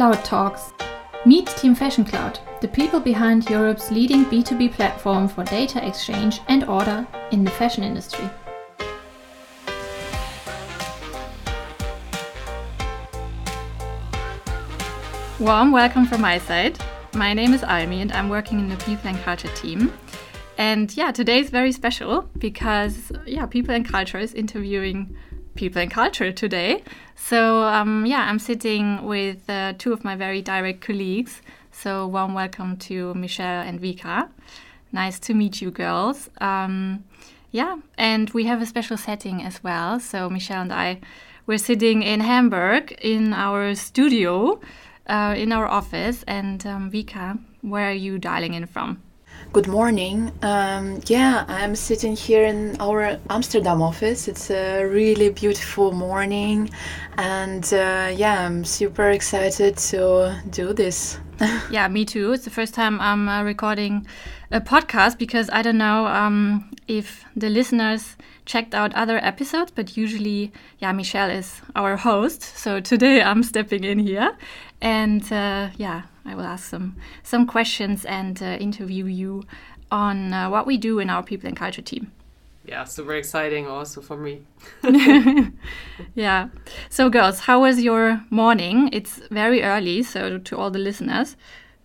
Cloud Talks. Meet Team Fashion Cloud, the people behind Europe's leading B2B platform for data exchange and order in the fashion industry. Warm welcome from my side. My name is Almi and I'm working in the People and Culture team. And yeah, today is very special because yeah, People and Culture is interviewing People and Culture today. So um, yeah, I'm sitting with uh, two of my very direct colleagues. So warm welcome to Michelle and Vika. Nice to meet you, girls. Um, yeah, and we have a special setting as well. So Michelle and I, we're sitting in Hamburg in our studio, uh, in our office. And um, Vika, where are you dialing in from? Good morning. Um, yeah, I'm sitting here in our Amsterdam office. It's a really beautiful morning, and uh, yeah, I'm super excited to do this. yeah, me too. It's the first time I'm uh, recording a podcast because I don't know um, if the listeners checked out other episodes, but usually, yeah, Michelle is our host. So today I'm stepping in here, and uh, yeah, I will ask some some questions and uh, interview you on uh, what we do in our people and culture team. Yeah, super exciting also for me. yeah. So, girls, how was your morning? It's very early, so to all the listeners,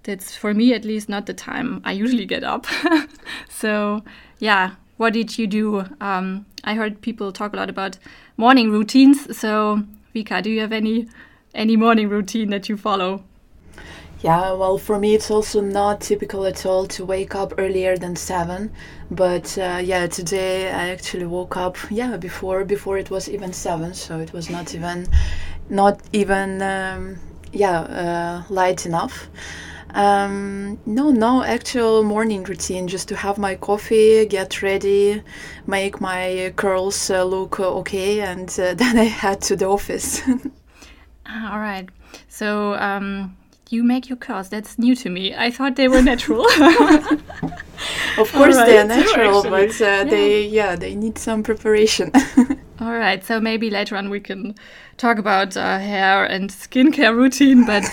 that's for me at least not the time I usually get up. so, yeah, what did you do? Um, I heard people talk a lot about morning routines. So, Vika, do you have any any morning routine that you follow? Yeah, well, for me, it's also not typical at all to wake up earlier than seven. But uh, yeah, today I actually woke up yeah before before it was even seven, so it was not even not even um, yeah uh, light enough. Um, no, no actual morning routine. Just to have my coffee, get ready, make my curls uh, look okay, and uh, then I head to the office. All right. So um, you make your curls. That's new to me. I thought they were natural. of course, right. they're natural, but uh, yeah. they yeah they need some preparation. All right, so maybe later on we can talk about uh, hair and skincare routine, but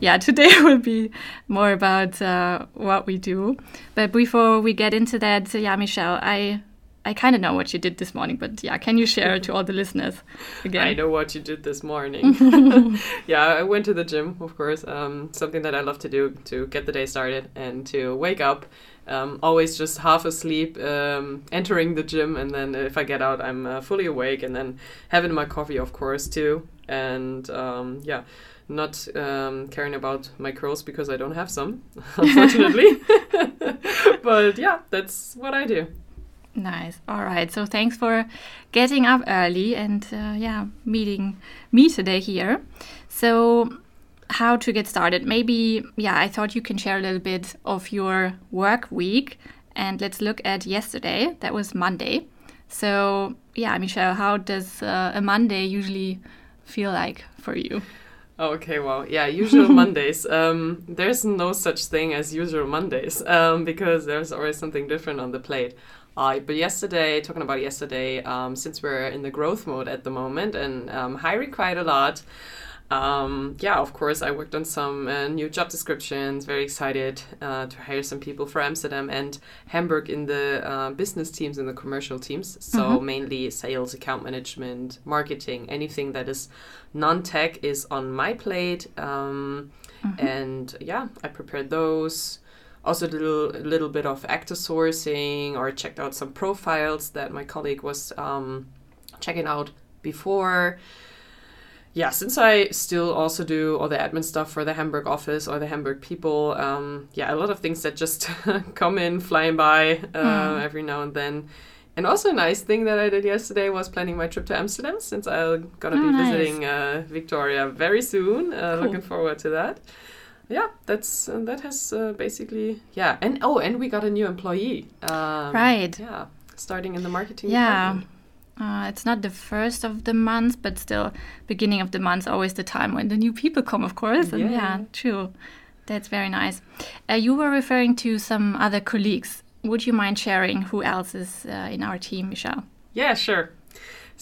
yeah, today will be more about uh, what we do. But before we get into that, yeah, Michelle, I I kind of know what you did this morning, but yeah, can you share to all the listeners again? I know what you did this morning. yeah, I went to the gym, of course. Um, something that I love to do to get the day started and to wake up. Um, always just half asleep, um, entering the gym, and then if I get out, I'm uh, fully awake, and then having my coffee, of course, too. And um, yeah, not um, caring about my curls because I don't have some, unfortunately. but yeah, that's what I do. Nice. All right. So thanks for getting up early and uh, yeah, meeting me today here. So how to get started? Maybe yeah, I thought you can share a little bit of your work week and let's look at yesterday. That was Monday. So yeah, Michelle, how does uh, a Monday usually feel like for you? Okay, well, yeah, usual Mondays. Um, there's no such thing as usual Mondays um, because there's always something different on the plate. Uh, but yesterday, talking about yesterday, um, since we're in the growth mode at the moment and um, hiring quite a lot, um, yeah, of course, I worked on some uh, new job descriptions. Very excited uh, to hire some people for Amsterdam and Hamburg in the uh, business teams and the commercial teams. So mm-hmm. mainly sales, account management, marketing, anything that is non-tech is on my plate. Um, mm-hmm. And yeah, I prepared those also a little, a little bit of active sourcing or checked out some profiles that my colleague was um, checking out before. Yeah, since I still also do all the admin stuff for the Hamburg office or the Hamburg people, um, yeah, a lot of things that just come in flying by uh, mm. every now and then. And also a nice thing that I did yesterday was planning my trip to Amsterdam since I'm gonna oh, be nice. visiting uh, Victoria very soon. Uh, cool. Looking forward to that yeah, that's uh, that has uh, basically yeah, and oh, and we got a new employee. Um, right. Yeah, starting in the marketing. Yeah. Uh, it's not the first of the month, but still, beginning of the month always the time when the new people come, of course. And yeah, yeah true. That's very nice. Uh, you were referring to some other colleagues. Would you mind sharing who else is uh, in our team, Michelle? Yeah, sure.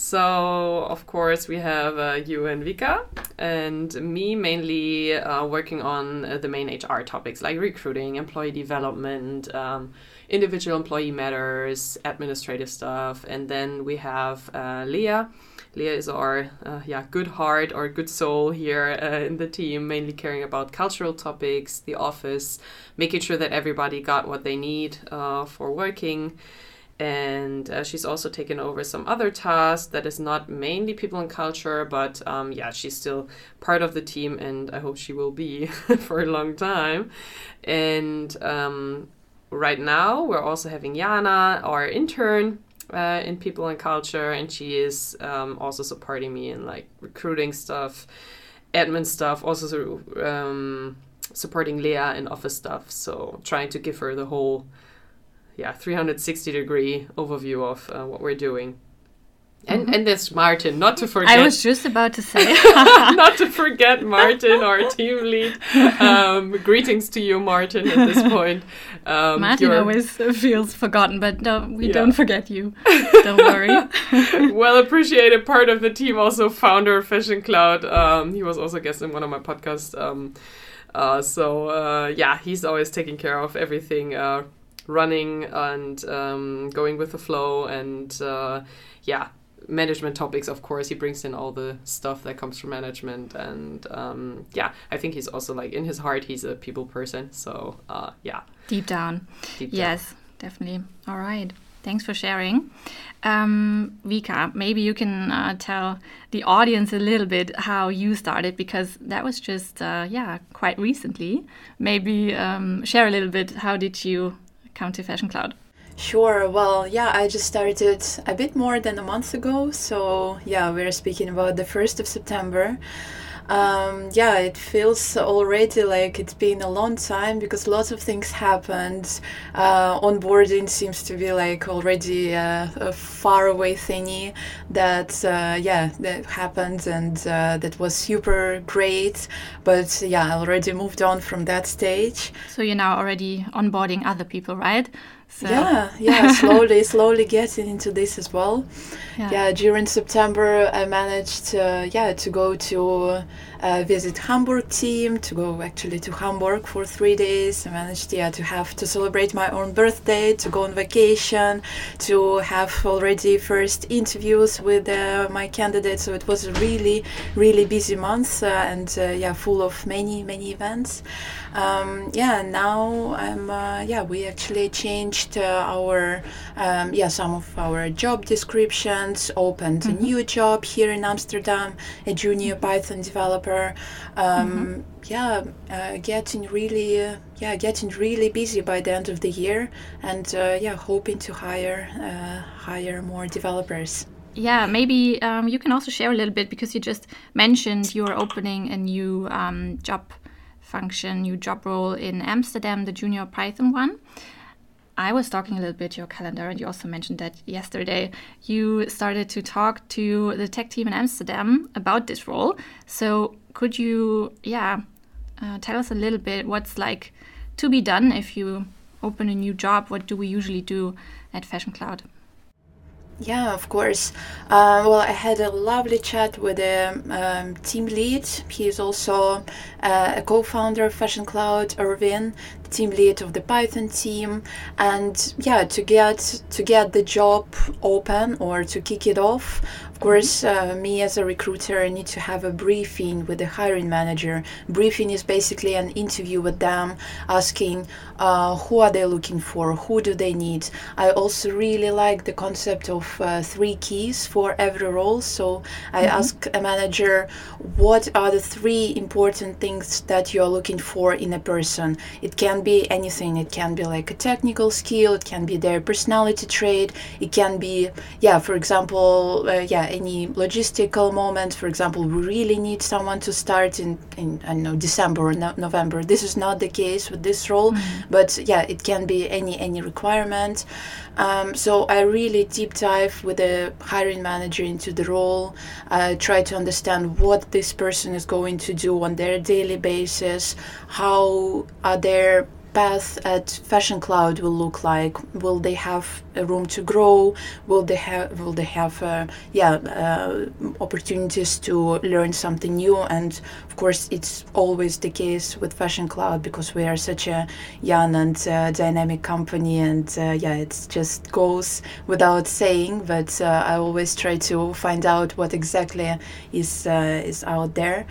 So, of course, we have uh, you and Vika, and me mainly uh, working on uh, the main HR topics like recruiting, employee development, um, individual employee matters, administrative stuff. And then we have uh, Leah. Leah is our uh, yeah good heart or good soul here uh, in the team, mainly caring about cultural topics, the office, making sure that everybody got what they need for working and uh, she's also taken over some other tasks that is not mainly people and culture but um, yeah she's still part of the team and i hope she will be for a long time. And um, right now we're also having jana our intern uh, in people and culture and she is um, also supporting me in like recruiting stuff admin stuff also um, supporting leah in office stuff. So trying to give her the whole yeah 360 degree overview of uh, what we're doing. And mm-hmm. and there's Martin, not to forget. I was just about to say, not to forget Martin, our team lead. Um, greetings to you, Martin. At this point, um, Martin always feels forgotten, but no, we yeah. don't forget you. don't worry. well appreciated part of the team, also founder of Fashion Cloud. Um, he was also guest in one of my podcasts. Um, uh, so uh, yeah, he's always taking care of everything. Uh, running and um, going with the flow and uh, yeah management topics of course. He brings in all the stuff that comes from management and um, yeah i think he's also like in his heart he's a people person. So uh, yeah. Deep down. Deep yes down. definitely. All right. Thanks for sharing. Um, vika maybe you can uh, tell the audience a little bit how you started because that was just uh, yeah quite recently. Maybe um, share a little bit. How did you County Fashion Cloud? Sure. Well, yeah, I just started a bit more than a month ago. So, yeah, we're speaking about the 1st of September. Um, yeah, it feels already like it's been a long time because lots of things happened. Uh, onboarding seems to be like already a, a far away thingy that, uh, yeah, that happened and uh, that was super great. But yeah, I already moved on from that stage. So you're now already onboarding other people, right? So. Yeah, yeah, slowly, slowly getting into this as well. Yeah. yeah. during September, I managed, uh, yeah, to go to uh, visit Hamburg team, to go actually to Hamburg for three days. I managed, yeah, to have to celebrate my own birthday, to go on vacation, to have already first interviews with uh, my candidates. So it was a really, really busy month uh, and uh, yeah, full of many, many events. Um, yeah, now I'm, uh, yeah, we actually changed our, um, yeah, some of our job descriptions, opened mm-hmm. a new job here in Amsterdam, a junior Python developer um, mm-hmm. yeah uh, getting really uh, yeah getting really busy by the end of the year and uh, yeah hoping to hire uh, hire more developers yeah maybe um, you can also share a little bit because you just mentioned you're opening a new um, job function new job role in amsterdam the junior python one I was talking a little bit your calendar, and you also mentioned that yesterday you started to talk to the tech team in Amsterdam about this role. So could you, yeah, uh, tell us a little bit what's like to be done if you open a new job? What do we usually do at Fashion Cloud? Yeah, of course. Uh, well, I had a lovely chat with the um, team lead. He is also uh, a co-founder of Fashion Cloud, Irvin, team lead of the Python team. And yeah, to get to get the job open or to kick it off, of course, uh, me as a recruiter, I need to have a briefing with the hiring manager. Briefing is basically an interview with them, asking uh, who are they looking for, who do they need. I also really like the concept of uh, three keys for every role. So I mm-hmm. ask a manager, what are the three important things that you're looking for in a person? It can be anything. It can be like a technical skill. It can be their personality trait. It can be, yeah, for example, uh, yeah any logistical moment. For example, we really need someone to start in, in I don't know, December or no- November. This is not the case with this role, mm-hmm. but yeah, it can be any any requirement. Um, so I really deep dive with the hiring manager into the role, uh, try to understand what this person is going to do on their daily basis, how are their path at Fashion Cloud will look like. Will they have a room to grow? Will they have will they have uh, yeah uh, opportunities to learn something new? And course, it's always the case with Fashion Cloud because we are such a young and uh, dynamic company, and uh, yeah, it just goes without saying. But uh, I always try to find out what exactly is uh, is out there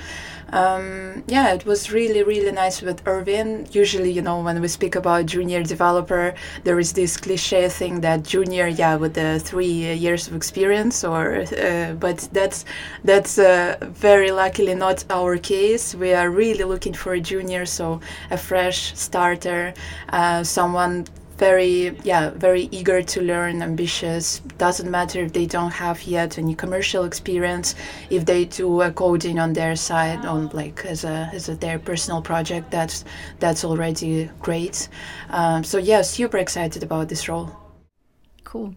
um, yeah, it was really, really nice with Erwin. Usually, you know, when we speak about junior developer, there is this cliche thing that junior, yeah, with the three years of experience, or uh, but that's that's very luckily not our case. We are really looking for a junior, so a fresh starter, uh, someone very yeah very eager to learn ambitious. Doesn't matter if they don't have yet any commercial experience if they do a coding on their side on like as a as a, their personal project that's that's already great. Um, so yeah super excited about this role. Cool.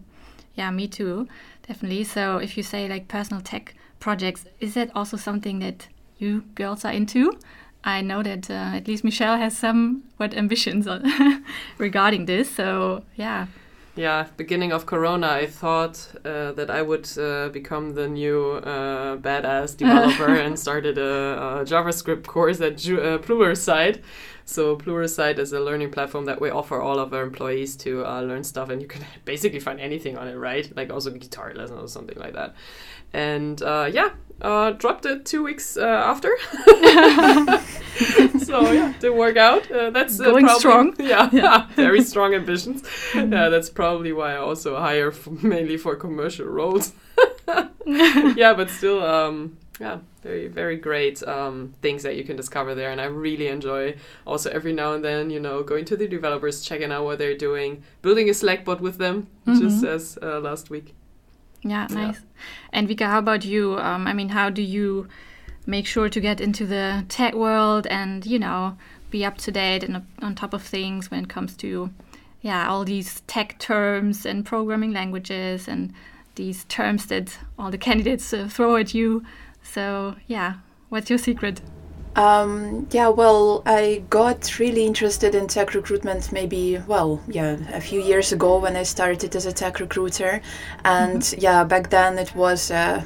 Yeah me too. Definitely. So if you say like personal tech projects is that also something that you girls are into I know that uh, at least Michelle has some what ambitions regarding this. So yeah. Yeah, beginning of Corona, I thought uh, that I would uh, become the new uh, badass developer and started a, a, JavaScript course at Ju- uh, Pluralsight. So Pluralsight is a learning platform that we offer all of our employees to uh, learn stuff, and you can basically find anything on it, right? Like also guitar lessons or something like that. And uh, yeah, uh, dropped it two weeks uh, after. so yeah, didn't work out. Uh, that's uh, going probably, strong. Yeah, yeah. very strong ambitions. yeah, that's probably why I also hire mainly for commercial roles. yeah, but still, um, yeah, very very great um, things that you can discover there, and I really enjoy also every now and then, you know, going to the developers, checking out what they're doing, building a Slack bot with them, mm -hmm. just as uh, last week. Yeah, nice. Yeah. And Vika, how about you? Um, I mean, how do you make sure to get into the tech world and you know be up to date and on top of things when it comes to yeah all these tech terms and programming languages and these terms that all the candidates uh, throw at you. So yeah, what's your secret? Um, yeah, well, I got really interested in tech recruitment maybe, well, yeah, a few years ago when I started as a tech recruiter. And mm-hmm. yeah, back then it was, uh,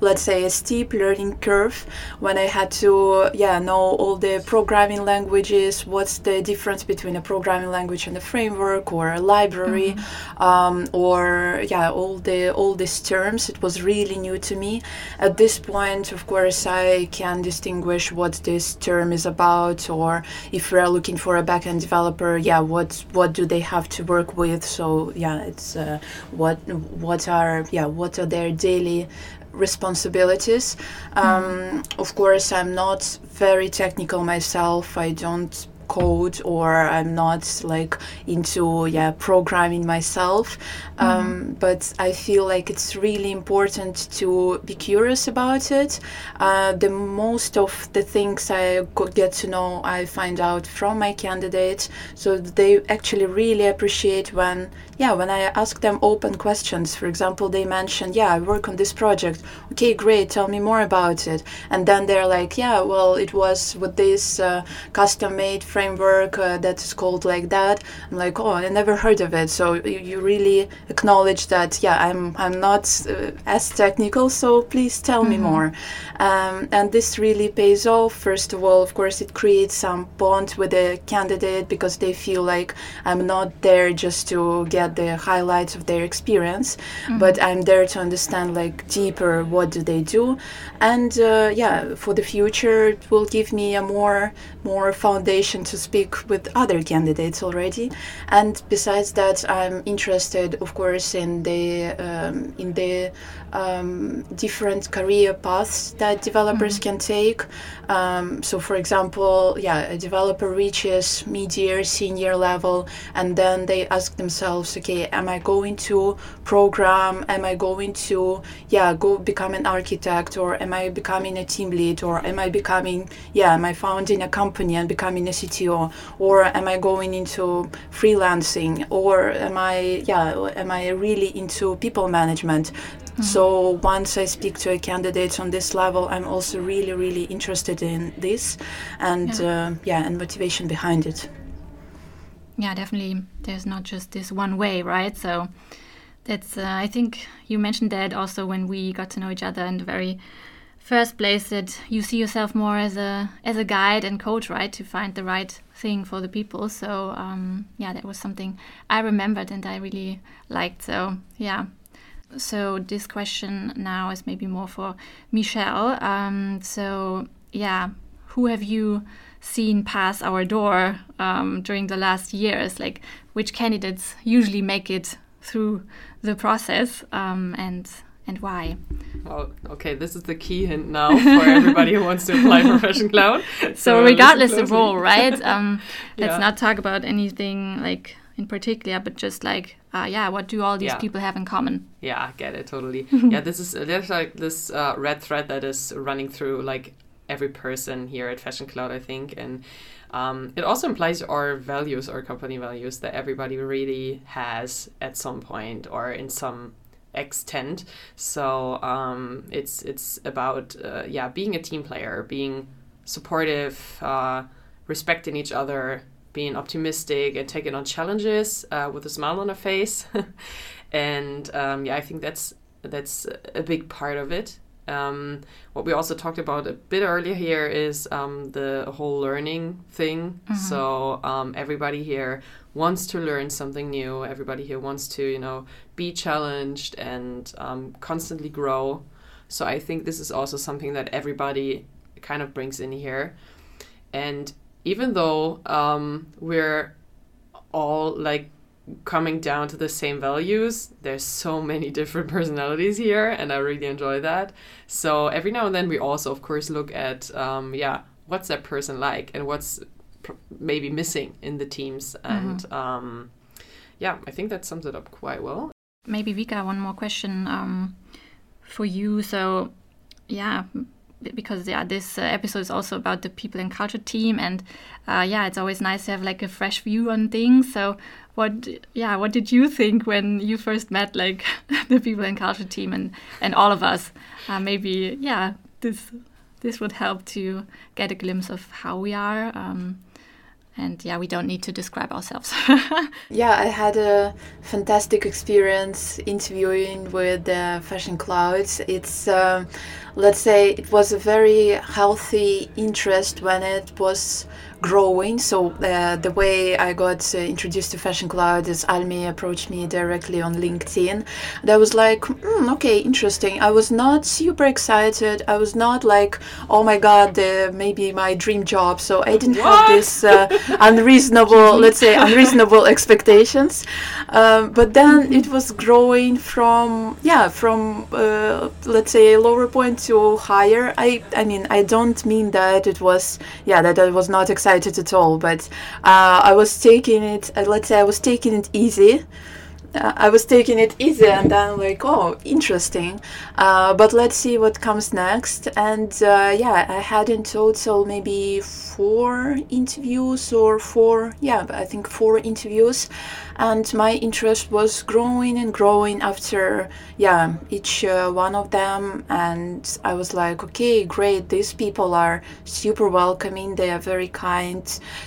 let's say, a steep learning curve when I had to, yeah, know all the programming languages, what's the difference between a programming language and a framework or a library, mm-hmm. um, or yeah, all the all these terms. It was really new to me. At this point, of course, I can distinguish what this term is about, or if we are looking for a backend developer, yeah, what what do they have to work with? So yeah, it's uh, what what are yeah what are their daily responsibilities. Um, mm. Of course, I'm not very technical myself. I don't code or I'm not like into yeah programming myself. Mm-hmm. Um, but I feel like it's really important to be curious about it. Uh, the most of the things I get to know, I find out from my candidates. So they actually really appreciate when yeah when I ask them open questions. For example, they mention yeah I work on this project. Okay, great. Tell me more about it. And then they're like yeah well it was with this uh, custom made framework uh, that is called like that. I'm like, oh, I never heard of it. So you, you really acknowledge that, yeah, I'm I'm not uh, as technical. So please tell mm-hmm. me more. Um, and this really pays off. First of all, of course, it creates some bond with the candidate because they feel like I'm not there just to get the highlights of their experience, mm-hmm. but I'm there to understand like deeper what do they do, and uh, yeah, for the future, it will give me a more more foundation to speak with other candidates already. And besides that, I'm interested, of course, in the um, in the um, different career paths that developers mm-hmm. can take. Um, so, for example, yeah, a developer reaches mid-year, senior level, and then they ask themselves, okay, am I going to program? Am I going to, yeah, go become an architect, or am I becoming a team lead, or am I becoming, yeah, am I founding a company and becoming a CTO, or am I going into freelancing, or am I, yeah, am I really into people management? Mm-hmm. So once I speak to a candidate on this level, I'm also really, really interested in this, and yeah, uh, yeah and motivation behind it. yeah, definitely. There's not just this one way, right? So that's uh, I think you mentioned that also when we got to know each other in the very first place that you see yourself more as a as a guide and coach, right, to find the right thing for the people. So um, yeah, that was something I remembered and I really liked. So yeah. So this question now is maybe more for Michelle. Um, so yeah, who have you seen pass our door um, during the last years? Like which candidates usually make it through the process um, and and why? Oh, okay. This is the key hint now for everybody who wants to apply for Fashion Cloud. So, so regardless of role, right? Um, let's not talk about anything like in particular, but just like, uh, yeah, what do all these yeah. people have in common? Yeah, I get it totally. yeah, this is there's like this uh, red thread that is running through like every person here at Fashion Cloud, I think, and um, it also implies our values, our company values that everybody really has at some point or in some extent. So um, it's it's about uh, yeah being a team player, being supportive, uh, respecting each other, being optimistic, and taking on challenges uh, with a smile on a face. and um, yeah, I think that's that's a big part of it. Um, what we also talked about a bit earlier here is um, the whole learning thing. Mm-hmm. So um, everybody here wants to learn something new. Everybody here wants to, you know, be challenged and um, constantly grow. So I think this is also something that everybody kind of brings in here. And even though um, we're all like coming down to the same values. There's so many different personalities here, and I really enjoy that. So every now and then we also, of course, look at um, yeah, what's that person like, and what's maybe missing in the teams, and mm-hmm. um, yeah, I think that sums it up quite well. Maybe Vika, one more question um, for you. So yeah, because yeah this uh, episode is also about the people and culture team and uh, yeah it's always nice to have like a fresh view on things. So what yeah what did you think when you first met like the people and culture team and and all of us? Uh, maybe yeah this this would help to get a glimpse of how we are um, and yeah we don't need to describe ourselves. Yeah i had a fantastic experience interviewing with the fashion clouds. It's um, let's say it was a very healthy interest when it was growing. So uh, the way I got uh, introduced to Fashion Cloud is Almi approached me directly on LinkedIn. And I was like, mm, okay, interesting. I was not super excited. I was not like, oh my god, uh, maybe my dream job. So I didn't what? have this uh, unreasonable, let's say, unreasonable expectations. Um, but then it was growing from, yeah, from uh, let's say a lower point to higher. I, I mean, I don't mean that it was, yeah, that I was not excited excited at all, but uh, I was taking it, uh, let's say I was taking it easy. Uh, I was taking it easy and then like, oh, interesting. Uh, but let's see what comes next. And uh, yeah, I had in total maybe four interviews or four, yeah, I think four interviews and my interest was growing and growing after yeah each uh, one of them. And i was like okay great these people are super welcoming. They are very kind.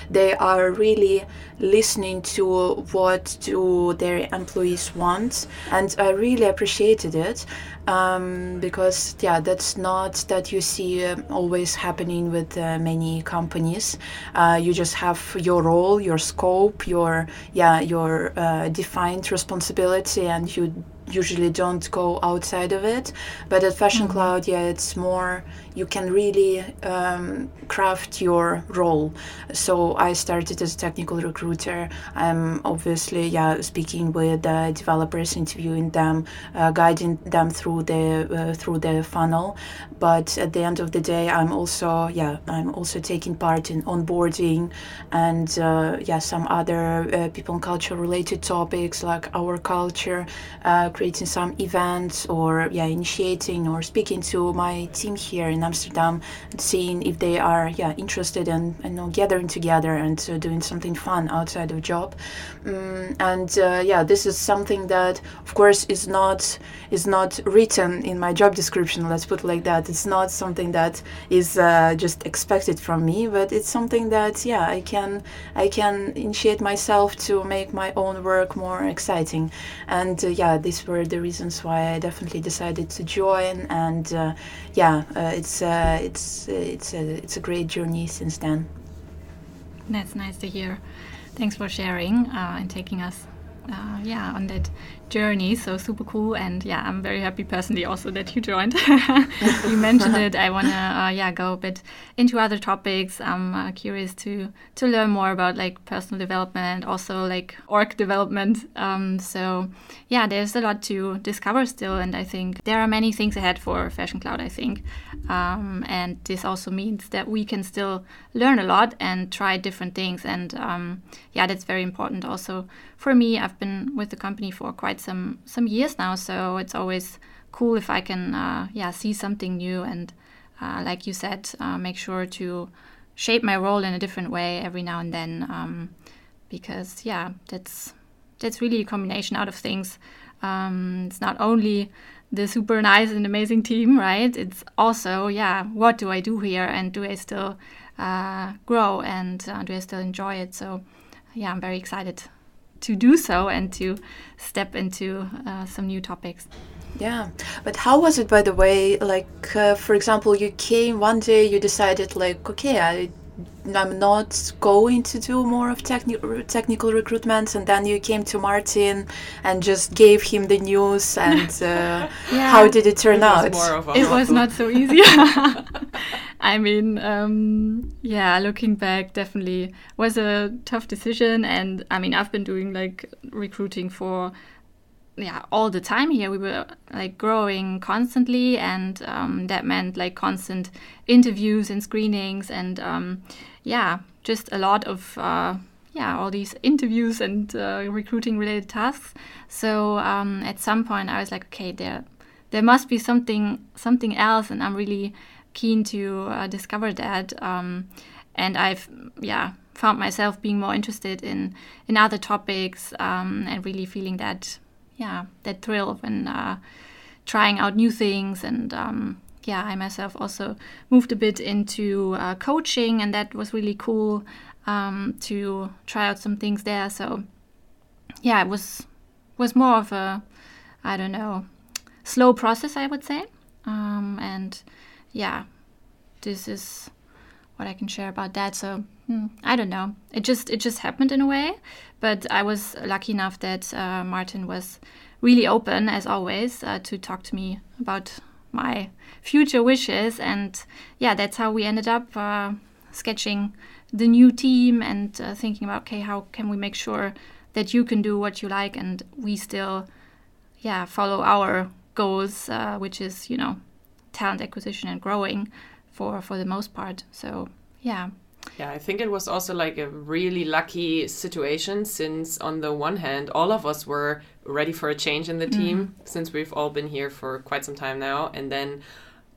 They are really listening to what do their employees want. And i really appreciated it um, because yeah that's not that you see uh, always happening with uh, many companies. Uh, you just have your role your scope your yeah your uh, defined responsibility and you usually don't go outside of it but at fashion mm-hmm. cloud yeah it's more you can really um, craft your role. So I started as a technical recruiter. I'm obviously yeah speaking with uh, developers, interviewing them, uh, guiding them through the uh, through the funnel. But at the end of the day, I'm also yeah I'm also taking part in onboarding and uh, yeah some other uh, people and culture related topics like our culture, uh, creating some events or yeah initiating or speaking to my team here in Amsterdam and seeing if they are yeah interested in you know gathering together and uh, doing something fun outside of job. Um, and uh, yeah this is something that of course is not is not written in my job description let's put it like that. It's not something that is uh, just expected from me but it's something that yeah I can I can initiate myself to make my own work more exciting. And uh, yeah these were the reasons why I definitely decided to join and uh, yeah uh, it's uh, it's it's a, it's a great journey since then. That's nice to hear. Thanks for sharing uh, and taking us uh, yeah on that journey so super cool. And yeah i'm very happy personally also that you joined. You mentioned it. I want to uh, yeah go a bit into other topics. I'm uh, curious to to learn more about like personal development also like org development. Um, so yeah there's a lot to discover still and i think there are many things ahead for fashion cloud i think. Um, and this also means that we can still learn a lot and try different things. And um, yeah that's very important also for me i've been with the company for quite some some years now, so it's always cool if I can uh, yeah see something new and uh, like you said, uh, make sure to shape my role in a different way every now and then um, because yeah that's that's really a combination out of things. Um, it's not only the super nice and amazing team, right? It's also yeah, what do I do here and do I still uh, grow and uh, do I still enjoy it? So yeah, I'm very excited to do so and to step into uh, some new topics. Yeah, but how was it, by the way? Like, uh, for example, you came one day, you decided, like, okay, I I'm not going to do more of techni- technical recruitment. And then you came to Martin and just gave him the news. And uh, yeah. how did it turn it out? it was not so easy. I mean, um, yeah, looking back, definitely was a tough decision. And I mean, I've been doing like recruiting for yeah all the time here. We were like growing constantly and um, that meant like constant interviews and screenings and um, yeah just a lot of uh, yeah all these interviews and uh, recruiting related tasks. So um, at some point i was like okay there there must be something something else and i'm really keen to uh, discover that um, and i've yeah found myself being more interested in in other topics um, and really feeling that yeah that thrill when uh, trying out new things and um, yeah I myself also moved a bit into uh, coaching and that was really cool um, to try out some things there. So yeah it was was more of a I don't know slow process I would say. Um, and yeah this is what I can share about that. So hmm, I don't know it just it just happened in a way but I was lucky enough that uh, Martin was really open, as always, uh, to talk to me about my future wishes. And yeah, that's how we ended up uh, sketching the new team and uh, thinking about, okay, how can we make sure that you can do what you like and we still, yeah, follow our goals, uh, which is, you know, talent acquisition and growing for for the most part. So yeah, yeah, I think it was also like a really lucky situation since, on the one hand, all of us were ready for a change in the mm. team since we've all been here for quite some time now. And then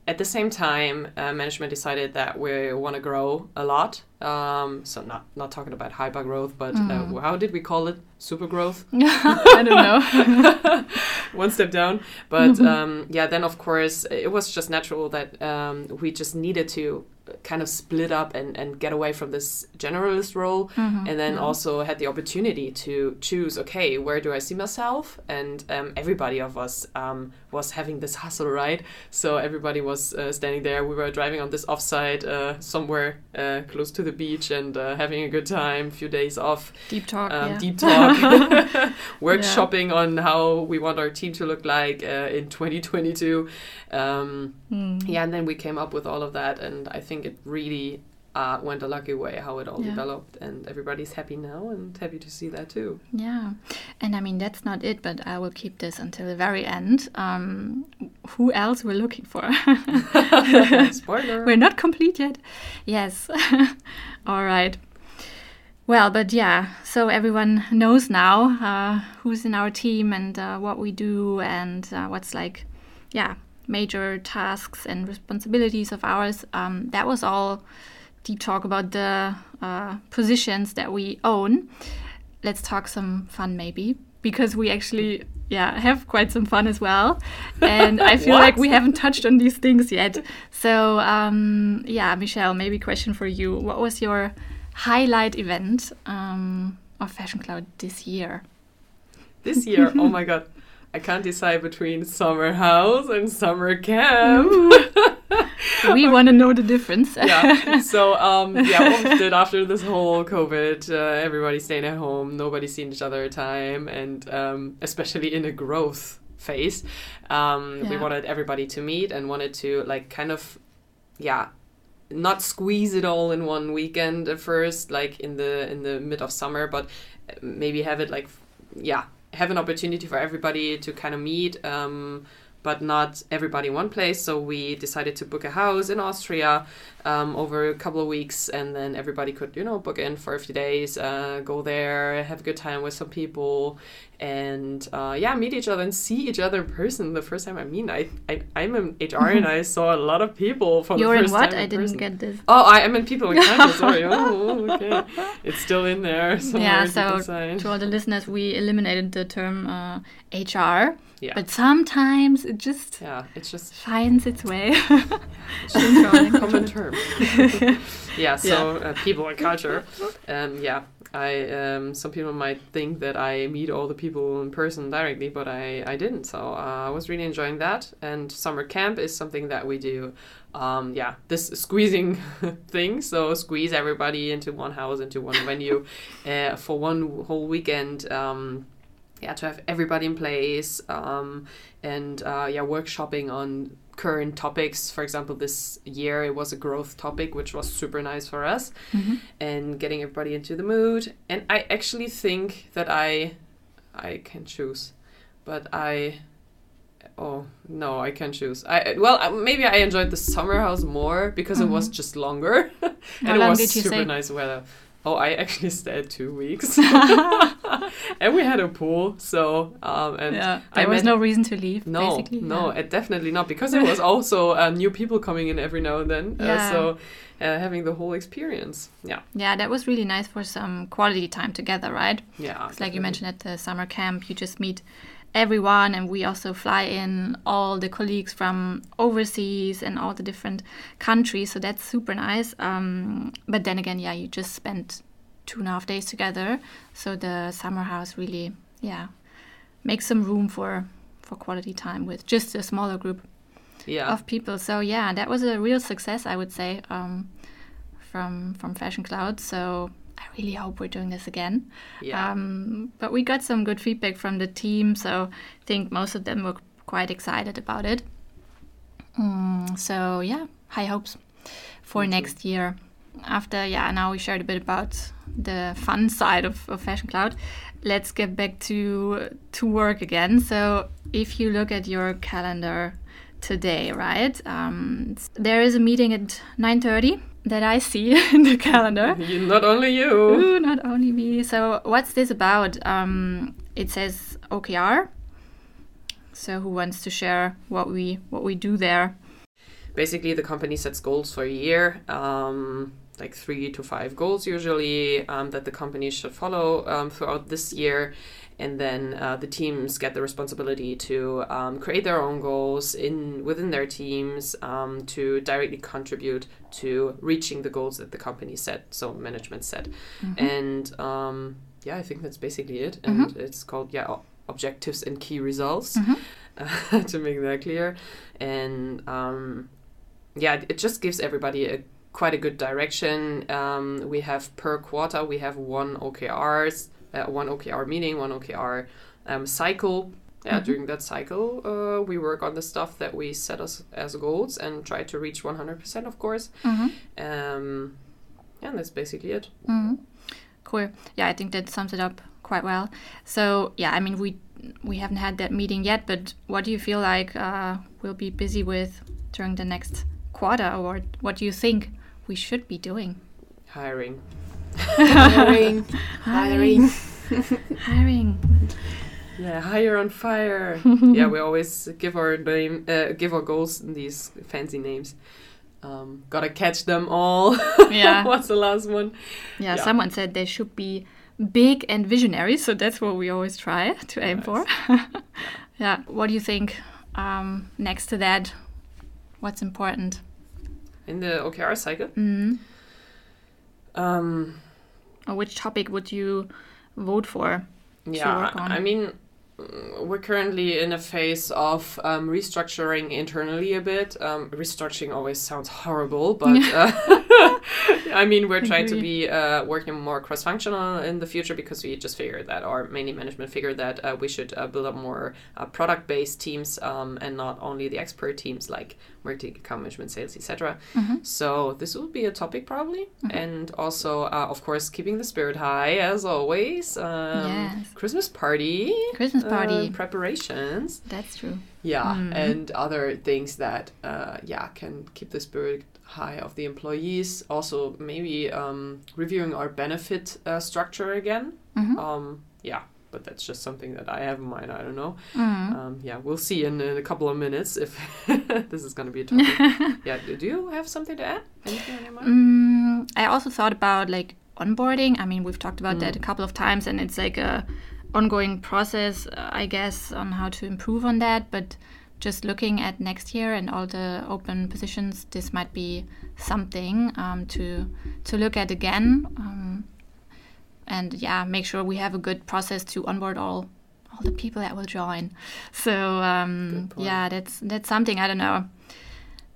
at the same time, uh, management decided that we want to grow a lot. Um, so not not talking about hyper growth, but uh, mm. uh, how did we call it? Super growth? I don't know. One step down. But um, yeah, then of course it was just natural that um, we just needed to kind of split up and, and get away from this generalist role mm-hmm. and then mm-hmm. also had the opportunity to choose okay where do i see myself and um, everybody of us um, was having this hustle right so everybody was uh, standing there we were driving on this offsite uh, somewhere uh, close to the beach and uh, having a good time few days off deep talk um, yeah. deep talk workshopping yeah. on how we want our team to look like uh, in 2022 mm. yeah and then we came up with all of that and i think think it really uh, went a lucky way how it all yeah. developed and everybody's happy now and happy to see that too. Yeah. And i mean that's not it but i will keep this until the very end. Um, who else we're looking for? Spoiler. We're not complete yet. Yes. All right. Well, but yeah, so everyone knows now uh, who's in our team and uh, what we do and uh, what's like, yeah, major tasks and responsibilities of ours. Um, that was all deep talk about the uh, positions that we own. Let's talk some fun, maybe, because we actually yeah have quite some fun as well. And i feel like we haven't touched on these things yet. So um, yeah michelle maybe question for you. What was your highlight event um, of fashion cloud this year? This year? Oh my god i can't decide between summer house and summer camp. We want to know the difference. Yeah. So um yeah what we did after this whole covid uh, everybody staying at home nobody seeing each other time and um, especially in a growth phase um, yeah. we wanted everybody to meet and wanted to like kind of yeah not squeeze it all in one weekend at first like in the in the mid of summer but maybe have it like yeah have an opportunity for everybody to kind of meet um, but not everybody in one place. So we decided to book a house in Austria um, over a couple of weeks, and then everybody could, you know, book in for a few days, uh, go there, have a good time with some people, and uh, yeah, meet each other and see each other in person. The first time I mean, I, I I'm in HR and I saw a lot of people for You're the first in what? time. I didn't person. get this. Oh, I am in people in Canada. Sorry. Oh, okay. It's still in there. Yeah. So to all the listeners, we eliminated the term uh, HR yeah. But sometimes it just yeah, it's just finds its way. it's a common term. yeah. So yeah. Uh, people and culture. Um, yeah. I um, some people might think that I meet all the people in person directly, but I, I didn't. So uh, I was really enjoying that. And summer camp is something that we do. Um, yeah, this squeezing thing. So squeeze everybody into one house, into one venue, uh, for one whole weekend. Um, yeah to have everybody in place um, and uh, yeah workshopping on current topics. For example this year it was a growth topic which was super nice for us mm-hmm. and getting everybody into the mood. And i actually think that i i can choose but i oh no i can't choose. I well maybe i enjoyed the summer house more because it was mm-hmm. just longer. And it was super nice weather Oh, I actually stayed two weeks, and we had a pool. So, um, and yeah, there I was no reason to leave. No, basically. no, yeah. definitely not, because there was also uh, new people coming in every now and then. Uh, yeah. Uh, so, uh, having the whole experience, yeah. Yeah, that was really nice for some quality time together, right? Yeah. Like you mentioned at the summer camp, you just meet everyone and we also fly in all the colleagues from overseas and all the different countries so that's super nice. Um, but then again yeah you just spent two and a half days together so the summer house really yeah makes some room for for quality time with just a smaller group yeah. of people. So yeah that was a real success i would say um, from from fashion cloud. So I really hope we're doing this again. Yeah. Um, but we got some good feedback from the team, so I think most of them were quite excited about it. Mm, so yeah, high hopes for next year. After yeah, now we shared a bit about the fun side of, of Fashion Cloud. Let's get back to to work again. So if you look at your calendar today, right? Um, there is a meeting at nine thirty that I see in the calendar. not only you. Ooh, not only me. So what's this about? Um, it says OKR. So who wants to share what we what we do there? Basically, the company sets goals for a year. Um, like three to five goals usually um, that the company should follow um, throughout this year and then uh, the teams get the responsibility to um, create their own goals in within their teams um, to directly contribute to reaching the goals that the company set so management set mm-hmm. and um, yeah i think that's basically it and mm-hmm. it's called yeah objectives and key results mm-hmm. uh, to make that clear and um, yeah it just gives everybody a quite a good direction um, we have per quarter we have one okrs uh, one OKR meeting, one OKR um, cycle. Yeah, mm-hmm. during that cycle, uh, we work on the stuff that we set us as goals and try to reach 100%, of course. Mm-hmm. Um, and that's basically it. Mm-hmm. Cool. Yeah, I think that sums it up quite well. So, yeah, I mean, we we haven't had that meeting yet, but what do you feel like uh, we'll be busy with during the next quarter, or what do you think we should be doing? Hiring hiring, hiring. Hiring. Yeah, hire on fire. yeah, we always give our name, uh, give our goals these fancy names. Um, gotta catch them all. Yeah. What's the last one? Yeah, Yeah. someone said they should be big and visionary, so that's what we always try to aim for. yeah. What do you think? Um, next to that, what's important? In the OKR cycle. Mm. Um, Or which topic would you vote for? yeah, work on? I mean, we're currently in a phase of um, restructuring internally a bit. Um, restructuring always sounds horrible, but uh, I mean, we're trying to be uh, working more cross-functional in the future because we just figured that, or mainly management figured that uh, we should uh, build up more uh, product-based teams um, and not only the expert teams like marketing, account management, sales, etc. Mhm. So this will be a topic probably, and also, uh, of course, keeping the spirit high as always. Um, Yes. Christmas party, Christmas uh, party. preparations, That's true. Yeah, Mm. and other things that uh, yeah can keep the spirit high of the employees. Also, maybe um, reviewing our benefit uh, structure again. Mhm. Um, yeah, but that's just something that I have in mind. I don't know. Mm. Um, yeah, we'll see in, in a couple of minutes if this is going to be a topic. yeah, do you have something to add? Anything on your mind? Mm, I also thought about like onboarding. I mean, we've talked about that Mm. a couple of times, and it's like a ongoing process, uh, I guess, on how to improve on that. But just looking at next year and all the open positions, this might be something um, to to look at again. Um, and yeah, make sure we have a good process to onboard all all the people that will join. So um, yeah, that's that's something I don't know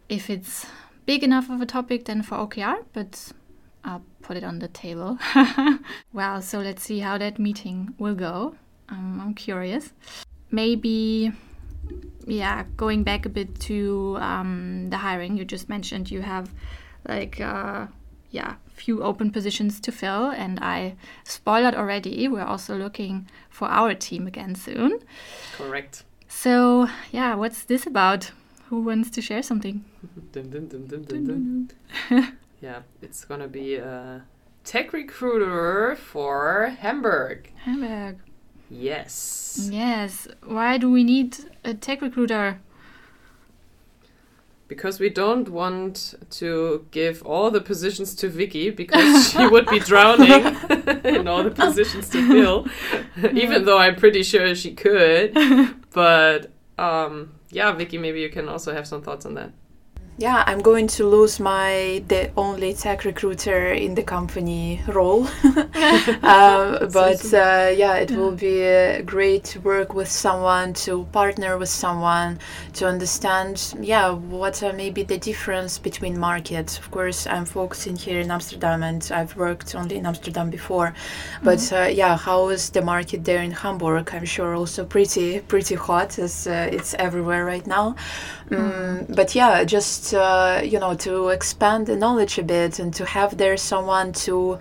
if it's big enough of a topic then for OKR, but I'll put it on the table. well, so let's see how that meeting will go. Um, I'm curious. Maybe, yeah, going back a bit to um, the hiring you just mentioned, you have like, uh, yeah, few open positions to fill, and I spoiled already. We're also looking for our team again soon. Correct. So, yeah, what's this about? Who wants to share something? Dun, dun, dun, dun, dun, dun. yeah, it's gonna be a tech recruiter for Hamburg. Hamburg. Yes. Yes. Why do we need a tech recruiter? Because we don't want to give all the positions to Vicky because she would be drowning in all the positions to fill. Even though I'm pretty sure she could. But um, yeah, Vicky, maybe you can also have some thoughts on that. Yeah, I'm going to lose my the only tech recruiter in the company role. uh, but uh, yeah, it will be uh, great to work with someone, to partner with someone, to understand, yeah, what are maybe the difference between markets. Of course, I'm focusing here in Amsterdam, and I've worked only in Amsterdam before. But uh, yeah, how is the market there in Hamburg? I'm sure also pretty pretty hot, as uh, it's everywhere right now. Mm, but yeah, just uh, you know, to expand the knowledge a bit and to have there someone to,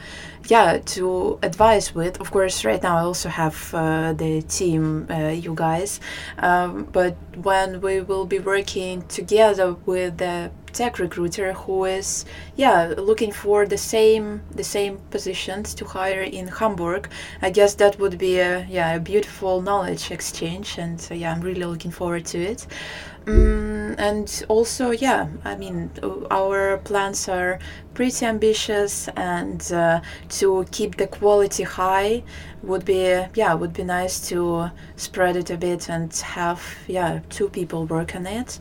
yeah, to advise with. Of course, right now I also have uh, the team, uh, you guys, um, but when we will be working together with the tech recruiter who is yeah looking for the same the same positions to hire in Hamburg I guess that would be a yeah a beautiful knowledge exchange. And uh, yeah I'm really looking forward to it Mm, and also, yeah, I mean, uh, our plans are pretty ambitious, and uh, to keep the quality high would be, yeah, would be nice to spread it a bit and have, yeah, two people work on it,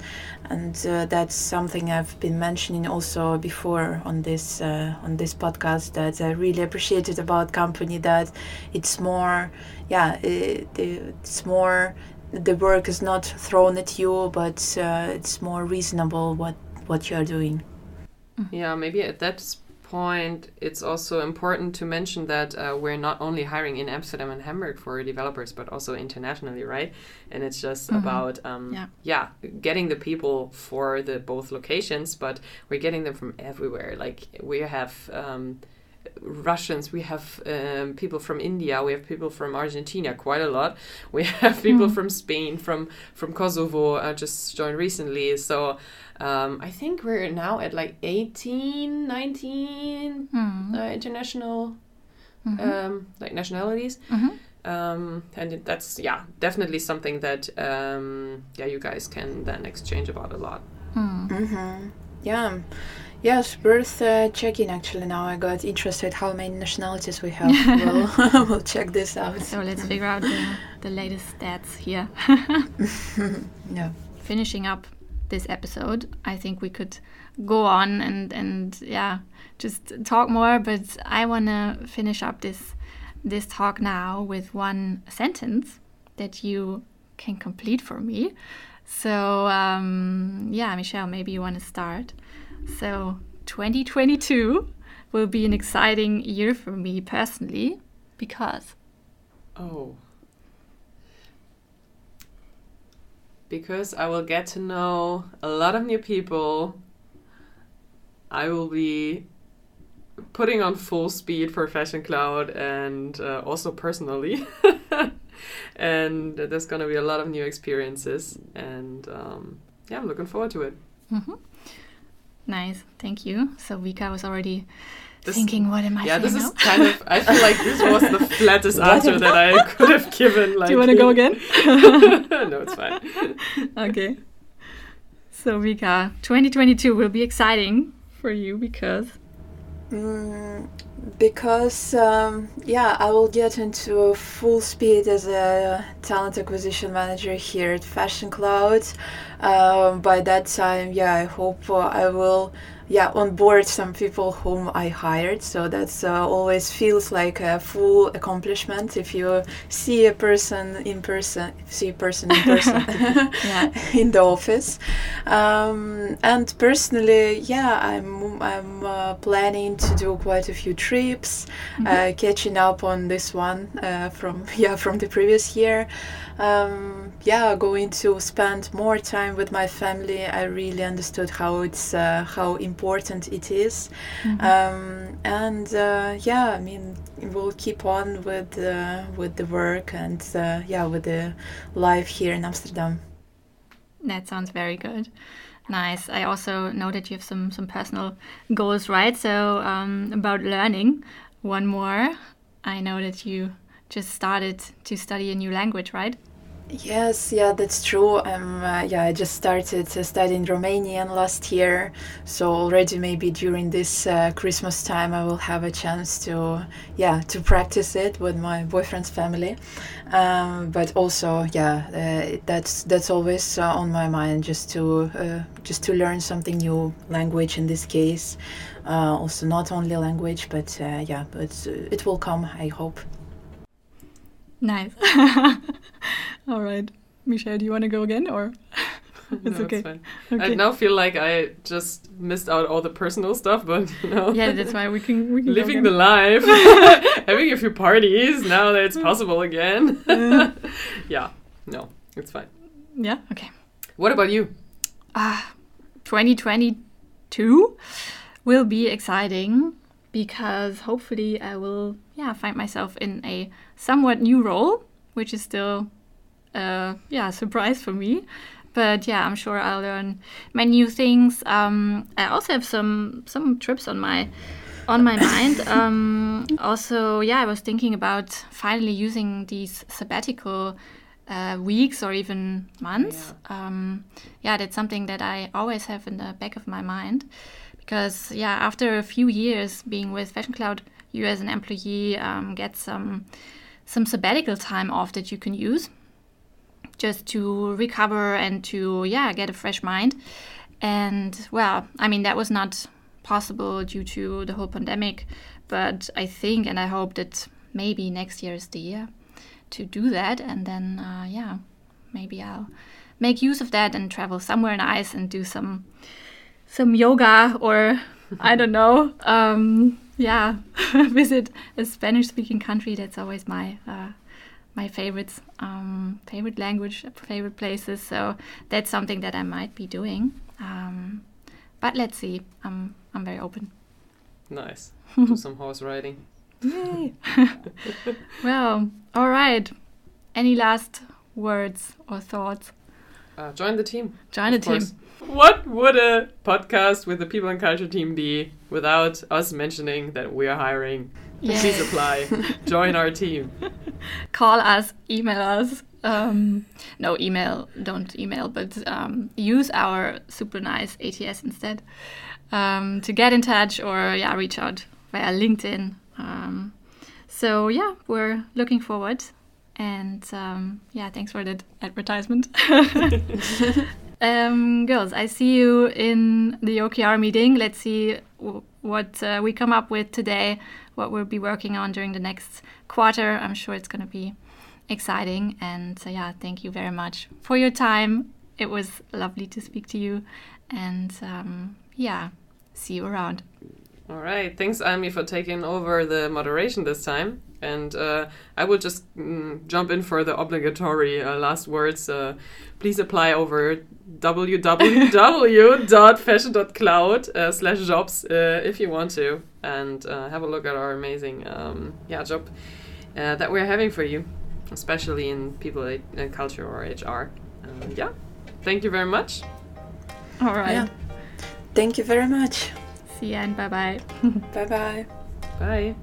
and uh, that's something I've been mentioning also before on this uh, on this podcast that I really appreciated about company that it's more, yeah, it, it's more the work is not thrown at you, but uh, it's more reasonable what what you are doing. Yeah, maybe at that point, it's also important to mention that uh, we're not only hiring in Amsterdam and Hamburg for developers, but also internationally, right? And it's just about um, Yeah. yeah, getting the people for the both locations, but we're getting them from everywhere. Like we have. Um, Russians, we have um, people from India, we have people from Argentina, quite a lot. We have people from Spain, from from Kosovo, uh, just joined recently. So um, I think we're now at like 18, 19 Hmm. uh, international um, like nationalities. Um, and that's yeah, definitely something that um, yeah, you guys can then exchange about a lot. Mm. Mm-hmm. Yeah. Yes, worth uh, checking actually. Now I got interested how many nationalities we have. we'll, we'll check this out. So let's figure out the, the latest stats here. Yeah. Finishing up this episode, I think we could go on and and yeah, just talk more. But I want to finish up this this talk now with one sentence that you can complete for me. So um, yeah, Michelle, maybe you want to start. So 2022 will be an exciting year for me personally because Oh. Because I will get to know a lot of new people. I will be putting on full speed for Fashion Cloud and uh, also personally. and there's going to be a lot of new experiences. And um, yeah, I'm looking forward to it. hmm Nice, thank you. So Vika was already This- thinking, what am I yeah, this is kind of. I feel like this was the flattest answer that I could have given. Like, Do you want to go again? no, it's fine. okay. So Vika, 2022 will be exciting for you because Mm, because um, yeah, I will get into full speed as a talent acquisition manager here at Fashion Cloud. Um, by that time, yeah, I hope uh, I will yeah on board some people whom I hired. So that's uh, always feels like a full accomplishment if you see a person in person, see a person in person in the office. Um, and personally, yeah, I'm I'm uh, planning to do quite a few trips, uh, catching up on this one uh, from yeah from the previous year. Um, yeah, going to spend more time with my family. I really understood how it's uh, how important it is. Um, and uh, yeah, I mean, we'll keep on with uh, with the work and uh, yeah, with the life here in Amsterdam. that sounds very good. Nice. I also know that you have some some personal goals, right? So um, about learning, one more. I know that you just started to study a new language, right? Yes, yeah, that's true. Um, uh, yeah, I just started uh, studying Romanian last year, so already maybe during this uh, Christmas time I will have a chance to, yeah, to practice it with my boyfriend's family. Um, but also, yeah, uh, that's that's always uh, on my mind, just to uh, just to learn something new, language in this case. Uh, also, not only language, but yeah, but it will come, I hope. Nice. All right. Michelle, do you want to go again or? It's no, okay. It's fine. I now feel like I just missed out all the personal stuff, but you know, Yeah, that's why we can we can living the life, having a few parties now that it's possible again. Uh, yeah, no, it's fine. yeah. Okay. What about you? Ah, 2022 will be exciting because hopefully I will yeah find myself in a somewhat new role, which is still uh yeah a surprise for me. But yeah, I'm sure I'll learn many new things. Um, I also have some some trips on my on my mind. Um, also, yeah, I was thinking about finally using these sabbatical uh, weeks or even months. Um, yeah, that's something that I always have in the back of my mind because yeah, after a few years being with Fashion Cloud, you as an employee um, get some some sabbatical time off that you can use just to recover and to yeah get a fresh mind. And well, I mean that was not possible due to the whole pandemic, but I think and I hope that maybe next year is the year to do that, and then uh, yeah, maybe I'll make use of that and travel somewhere nice and do some some yoga or I don't know, um, yeah, visit a Spanish-speaking country. That's always my uh, my favorites, um, favorite language, favorite places. So that's something that I might be doing. Um, but let's see. I'm I'm very open. Nice. Do some horse riding. Yay! well, all right. Any last words or thoughts? Uh, join the team. Join the of team. What would a podcast with the People and Culture team be without us mentioning that we are hiring? Yes. Please apply. Join our team. Call us, email us. Um, no, email, don't email, but um, use our super nice ATS instead um, to get in touch or yeah, reach out via LinkedIn. Um, so yeah, we're looking forward. And um, yeah, thanks for that advertisement. um, girls, I see you in the OKR meeting. Let's see what uh, we come up with today, what we'll be working on during the next quarter. I'm sure it's going to be exciting. And so, yeah, thank you very much for your time. It was lovely to speak to you. And um, yeah, see you around. All right. Thanks, Almi, for taking over the moderation this time. And uh, I will just mm, jump in for the obligatory uh, last words. Uh, please apply over www.fashion.cloud uh, slash jobs uh, if you want to, and uh, have a look at our amazing um, yeah job uh, that we're having for you, especially in people uh, culture or HR. Uh, yeah, thank you very much. All right. Yeah. Thank you very much. See you and bye bye. bye bye. Bye.